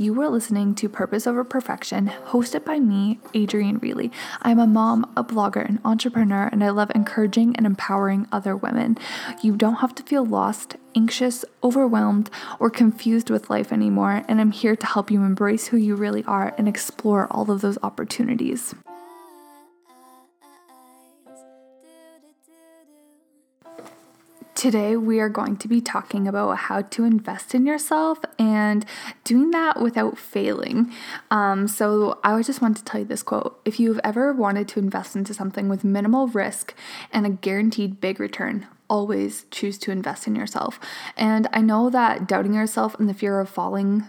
You are listening to Purpose Over Perfection, hosted by me, Adrienne Reilly. I'm a mom, a blogger, an entrepreneur, and I love encouraging and empowering other women. You don't have to feel lost, anxious, overwhelmed, or confused with life anymore, and I'm here to help you embrace who you really are and explore all of those opportunities. Today, we are going to be talking about how to invest in yourself and doing that without failing. Um, so, I just want to tell you this quote If you've ever wanted to invest into something with minimal risk and a guaranteed big return, always choose to invest in yourself. And I know that doubting yourself and the fear of falling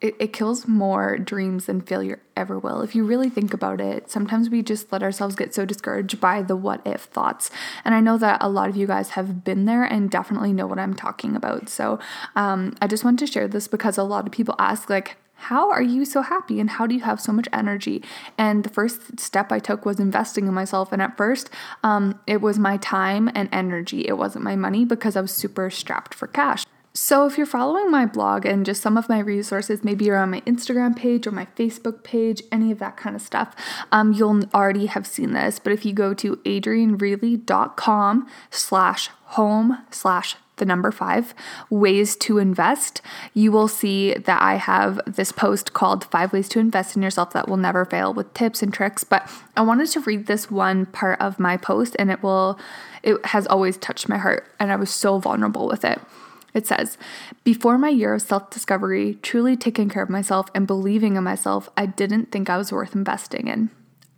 it, it kills more dreams than failure ever will. If you really think about it, sometimes we just let ourselves get so discouraged by the what if thoughts. And I know that a lot of you guys have been there and definitely know what I'm talking about. So um, I just want to share this because a lot of people ask, like, how are you so happy and how do you have so much energy? And the first step I took was investing in myself. And at first, um, it was my time and energy, it wasn't my money because I was super strapped for cash. So, if you're following my blog and just some of my resources, maybe you're on my Instagram page or my Facebook page, any of that kind of stuff, um, you'll already have seen this. But if you go to adriennereilly.com slash home slash the number five ways to invest, you will see that I have this post called Five Ways to Invest in Yourself That Will Never Fail with tips and tricks. But I wanted to read this one part of my post, and it will, it has always touched my heart, and I was so vulnerable with it. It says, Before my year of self discovery, truly taking care of myself and believing in myself, I didn't think I was worth investing in.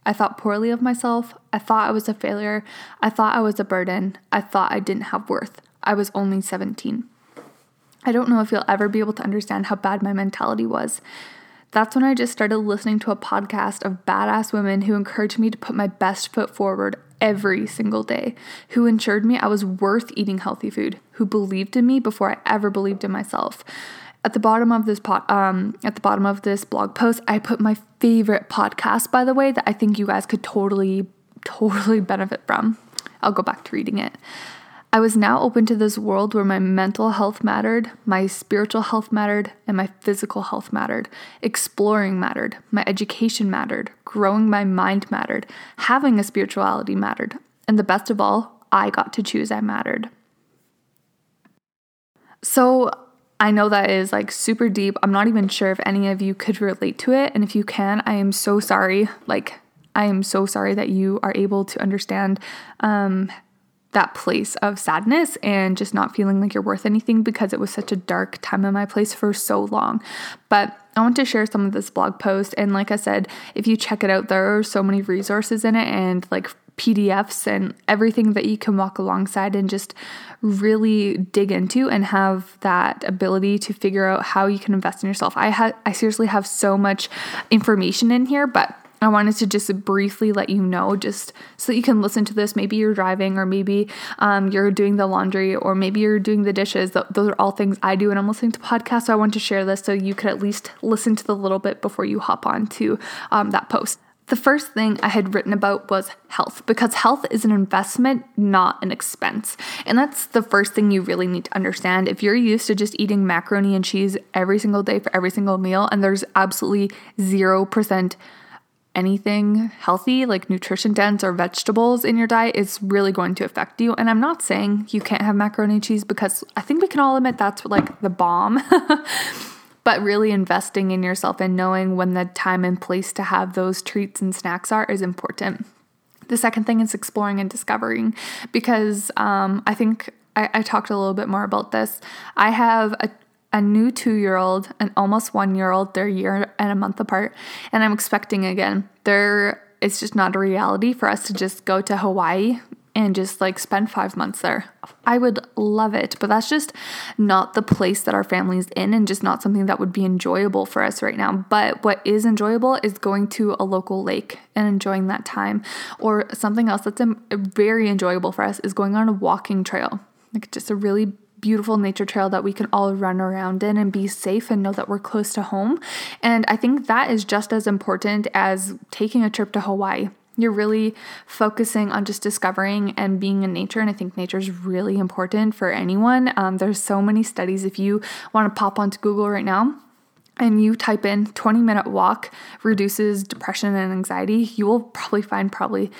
I thought poorly of myself. I thought I was a failure. I thought I was a burden. I thought I didn't have worth. I was only 17. I don't know if you'll ever be able to understand how bad my mentality was. That's when I just started listening to a podcast of badass women who encouraged me to put my best foot forward every single day, who ensured me I was worth eating healthy food, who believed in me before I ever believed in myself. At the bottom of this pot, um, at the bottom of this blog post, I put my favorite podcast, by the way, that I think you guys could totally, totally benefit from. I'll go back to reading it. I was now open to this world where my mental health mattered, my spiritual health mattered, and my physical health mattered. Exploring mattered, my education mattered, growing my mind mattered, having a spirituality mattered, and the best of all, I got to choose I mattered. So, I know that is like super deep. I'm not even sure if any of you could relate to it. And if you can, I am so sorry. Like, I am so sorry that you are able to understand um, that place of sadness and just not feeling like you're worth anything because it was such a dark time in my place for so long. But I want to share some of this blog post. And like I said, if you check it out, there are so many resources in it and like PDFs and everything that you can walk alongside and just really dig into and have that ability to figure out how you can invest in yourself. I had I seriously have so much information in here, but I wanted to just briefly let you know, just so that you can listen to this. Maybe you're driving, or maybe um, you're doing the laundry, or maybe you're doing the dishes. Those are all things I do, and I'm listening to podcasts. So I want to share this so you could at least listen to the little bit before you hop on to um, that post. The first thing I had written about was health because health is an investment, not an expense. And that's the first thing you really need to understand. If you're used to just eating macaroni and cheese every single day for every single meal, and there's absolutely 0% anything healthy, like nutrition dense or vegetables in your diet, is really going to affect you. And I'm not saying you can't have macaroni and cheese because I think we can all admit that's like the bomb. but really investing in yourself and knowing when the time and place to have those treats and snacks are is important. The second thing is exploring and discovering because um, I think I, I talked a little bit more about this. I have a a new two year old, an almost one year old, they're a year and a month apart, and I'm expecting again. There, it's just not a reality for us to just go to Hawaii and just like spend five months there. I would love it, but that's just not the place that our family's in and just not something that would be enjoyable for us right now. But what is enjoyable is going to a local lake and enjoying that time. Or something else that's um, very enjoyable for us is going on a walking trail, like just a really beautiful nature trail that we can all run around in and be safe and know that we're close to home. And I think that is just as important as taking a trip to Hawaii. You're really focusing on just discovering and being in nature. And I think nature is really important for anyone. Um, there's so many studies. If you want to pop onto Google right now, and you type in 20 minute walk reduces depression and anxiety, you will probably find probably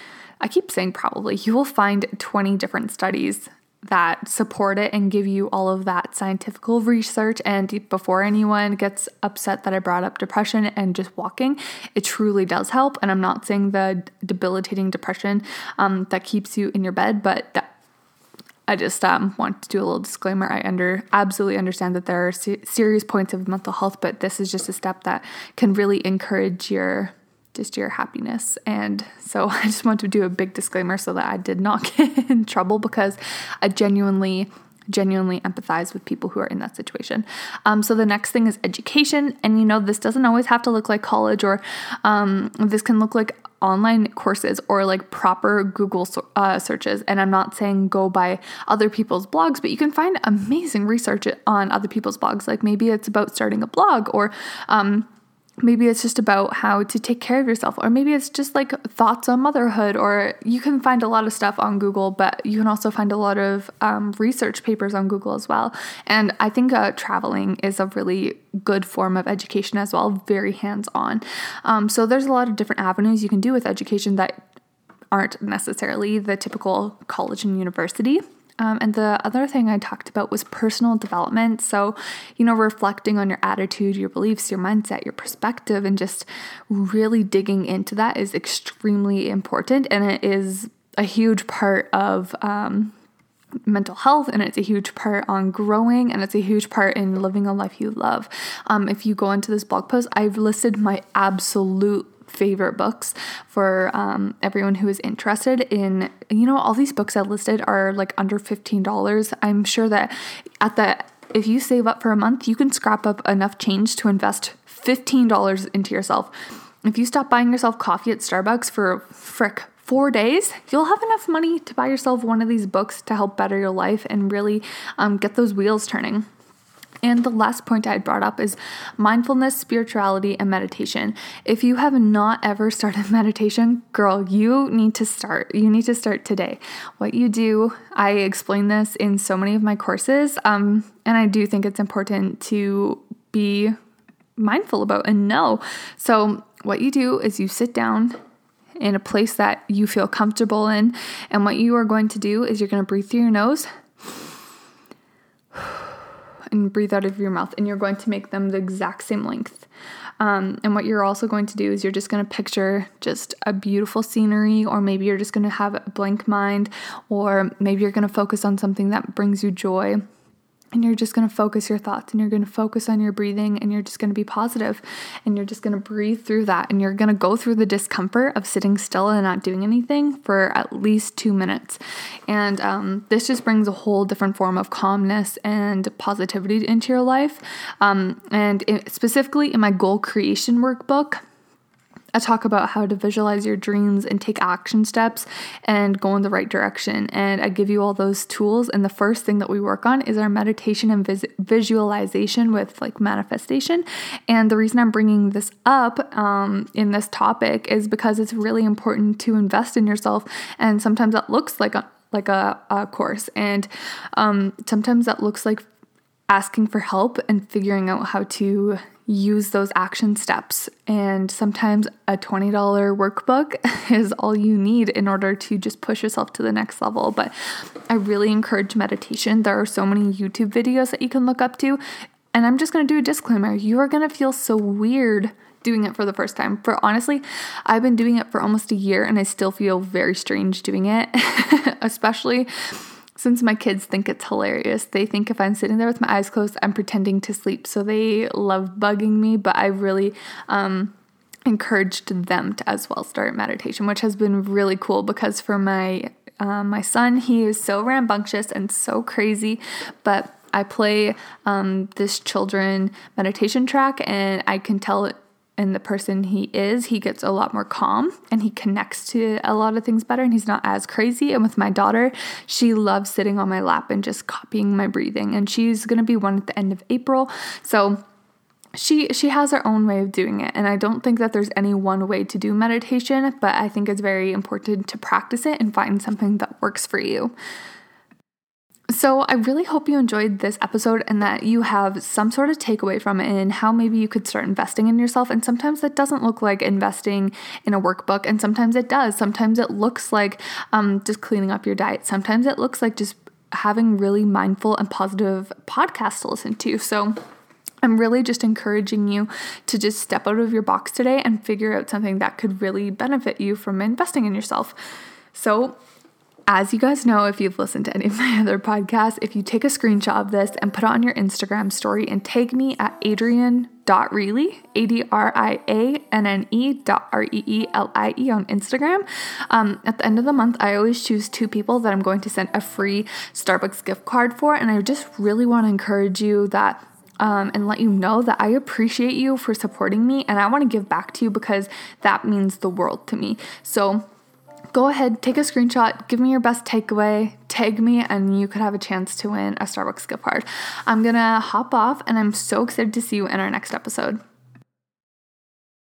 I keep saying probably, you will find 20 different studies that support it and give you all of that scientific research. And before anyone gets upset that I brought up depression and just walking, it truly does help. And I'm not saying the debilitating depression um, that keeps you in your bed, but that I just um, want to do a little disclaimer. I under absolutely understand that there are se- serious points of mental health, but this is just a step that can really encourage your just your happiness. And so I just want to do a big disclaimer so that I did not get in trouble because I genuinely genuinely empathize with people who are in that situation. Um, so the next thing is education, and you know this doesn't always have to look like college, or um, this can look like online courses or like proper Google uh, searches. And I'm not saying go by other people's blogs, but you can find amazing research on other people's blogs. Like maybe it's about starting a blog or um, maybe it's just about how to take care of yourself or maybe it's just like thoughts on motherhood or you can find a lot of stuff on google but you can also find a lot of um, research papers on google as well. And i think uh, traveling is a really good form of education as well very hands-on. Um, so there's a lot of different avenues you can do with education that aren't necessarily the typical college and university um, and the other thing I talked about was personal development. So, you know, reflecting on your attitude, your beliefs, your mindset, your perspective, and just really digging into that is extremely important. And it is a huge part of, um, mental health and it's a huge part on growing and it's a huge part in living a life you love. Um, if you go into this blog post, I've listed my absolute favorite books for um, everyone who is interested in you know all these books i listed are like under $15 i'm sure that at the if you save up for a month you can scrap up enough change to invest $15 into yourself if you stop buying yourself coffee at starbucks for frick four days, you'll have enough money to buy yourself one of these books to help better your life and really um, get those wheels turning. And the last point I brought up is mindfulness, spirituality, and meditation. If you have not ever started meditation, girl, you need to start. You need to start today. What you do, I explain this in so many of my courses, um, and I do think it's important to be mindful about and know. So, what you do is you sit down in a place that you feel comfortable in, and what you are going to do is you're going to breathe through your nose and breathe out of your mouth, and you're going to make them the exact same length. Um, and what you're also going to do is you're just going to picture just a beautiful scenery, or maybe you're just going to have a blank mind, or maybe you're going to focus on something that brings you joy and you're just going to focus your thoughts and you're going to focus on your breathing and you're just going to be positive and you're just going to breathe through that and you're going to go through the discomfort of sitting still and not doing anything for at least two minutes. And um, this just brings a whole different form of calmness and positivity into your life. Um, and it, specifically in my goal creation workbook I talk about how to visualize your dreams and take action steps and go in the right direction. And I give you all those tools. And the first thing that we work on is our meditation and vis- visualization with like manifestation. And the reason I'm bringing this up um, in this topic is because it's really important to invest in yourself. And sometimes that looks like a like a, a course, and um, sometimes that looks like asking for help and figuring out how to use those action steps. And sometimes a $20 workbook is all you need in order to just push yourself to the next level. But I really encourage meditation. There are so many YouTube videos that you can look up to. And I'm just to do a disclaimer you are to feel so weird doing it for the first time. For honestly, I've been doing it for almost a year and I still feel very strange doing it, especially since my kids think it's hilarious, they think if I'm sitting there with my eyes closed, I'm pretending to sleep. So they love bugging me, but I really um, encouraged them to as well start meditation, which has been really cool because for my uh, my son, he is so rambunctious and so crazy, but I play um, this children meditation track, and I can tell and the person he is, he gets a lot more calm and he connects to a lot of things better and he's not as crazy. And with my daughter, she loves sitting on my lap and just copying my breathing. And she's going to be one at the end of April. So she she has her own way of doing it and i don't think that there's any one way to do meditation but i think it's very important to practice it and find something that works for you So, I really hope you enjoyed this episode and that you have some sort of takeaway from it and how maybe you could start investing in yourself. And sometimes that doesn't look like investing in a workbook, and sometimes it does. Sometimes it looks like um, just cleaning up your diet. Sometimes it looks like just having really mindful and positive podcasts to listen to. So, I'm really just encouraging you to just step out of your box today and figure out something that could really benefit you from investing in yourself. So, as you guys know, if you've listened to any of my other podcasts, if you take a screenshot of this and put it on your Instagram story and tag me at adrianne.reelie, A D R I A N N E dot R E E L I E on Instagram. Um, at the end of the month, I always choose two people that I'm going to send a free Starbucks gift card for. And I just really want to encourage you that um, and let you know that I appreciate you for supporting me and I want to give back to you because that means the world to me. So go ahead, take a screenshot, give me your best takeaway, tag me, and you could have a chance to win a Starbucks gift card. I'm gonna hop off and I'm so excited to see you in our next episode.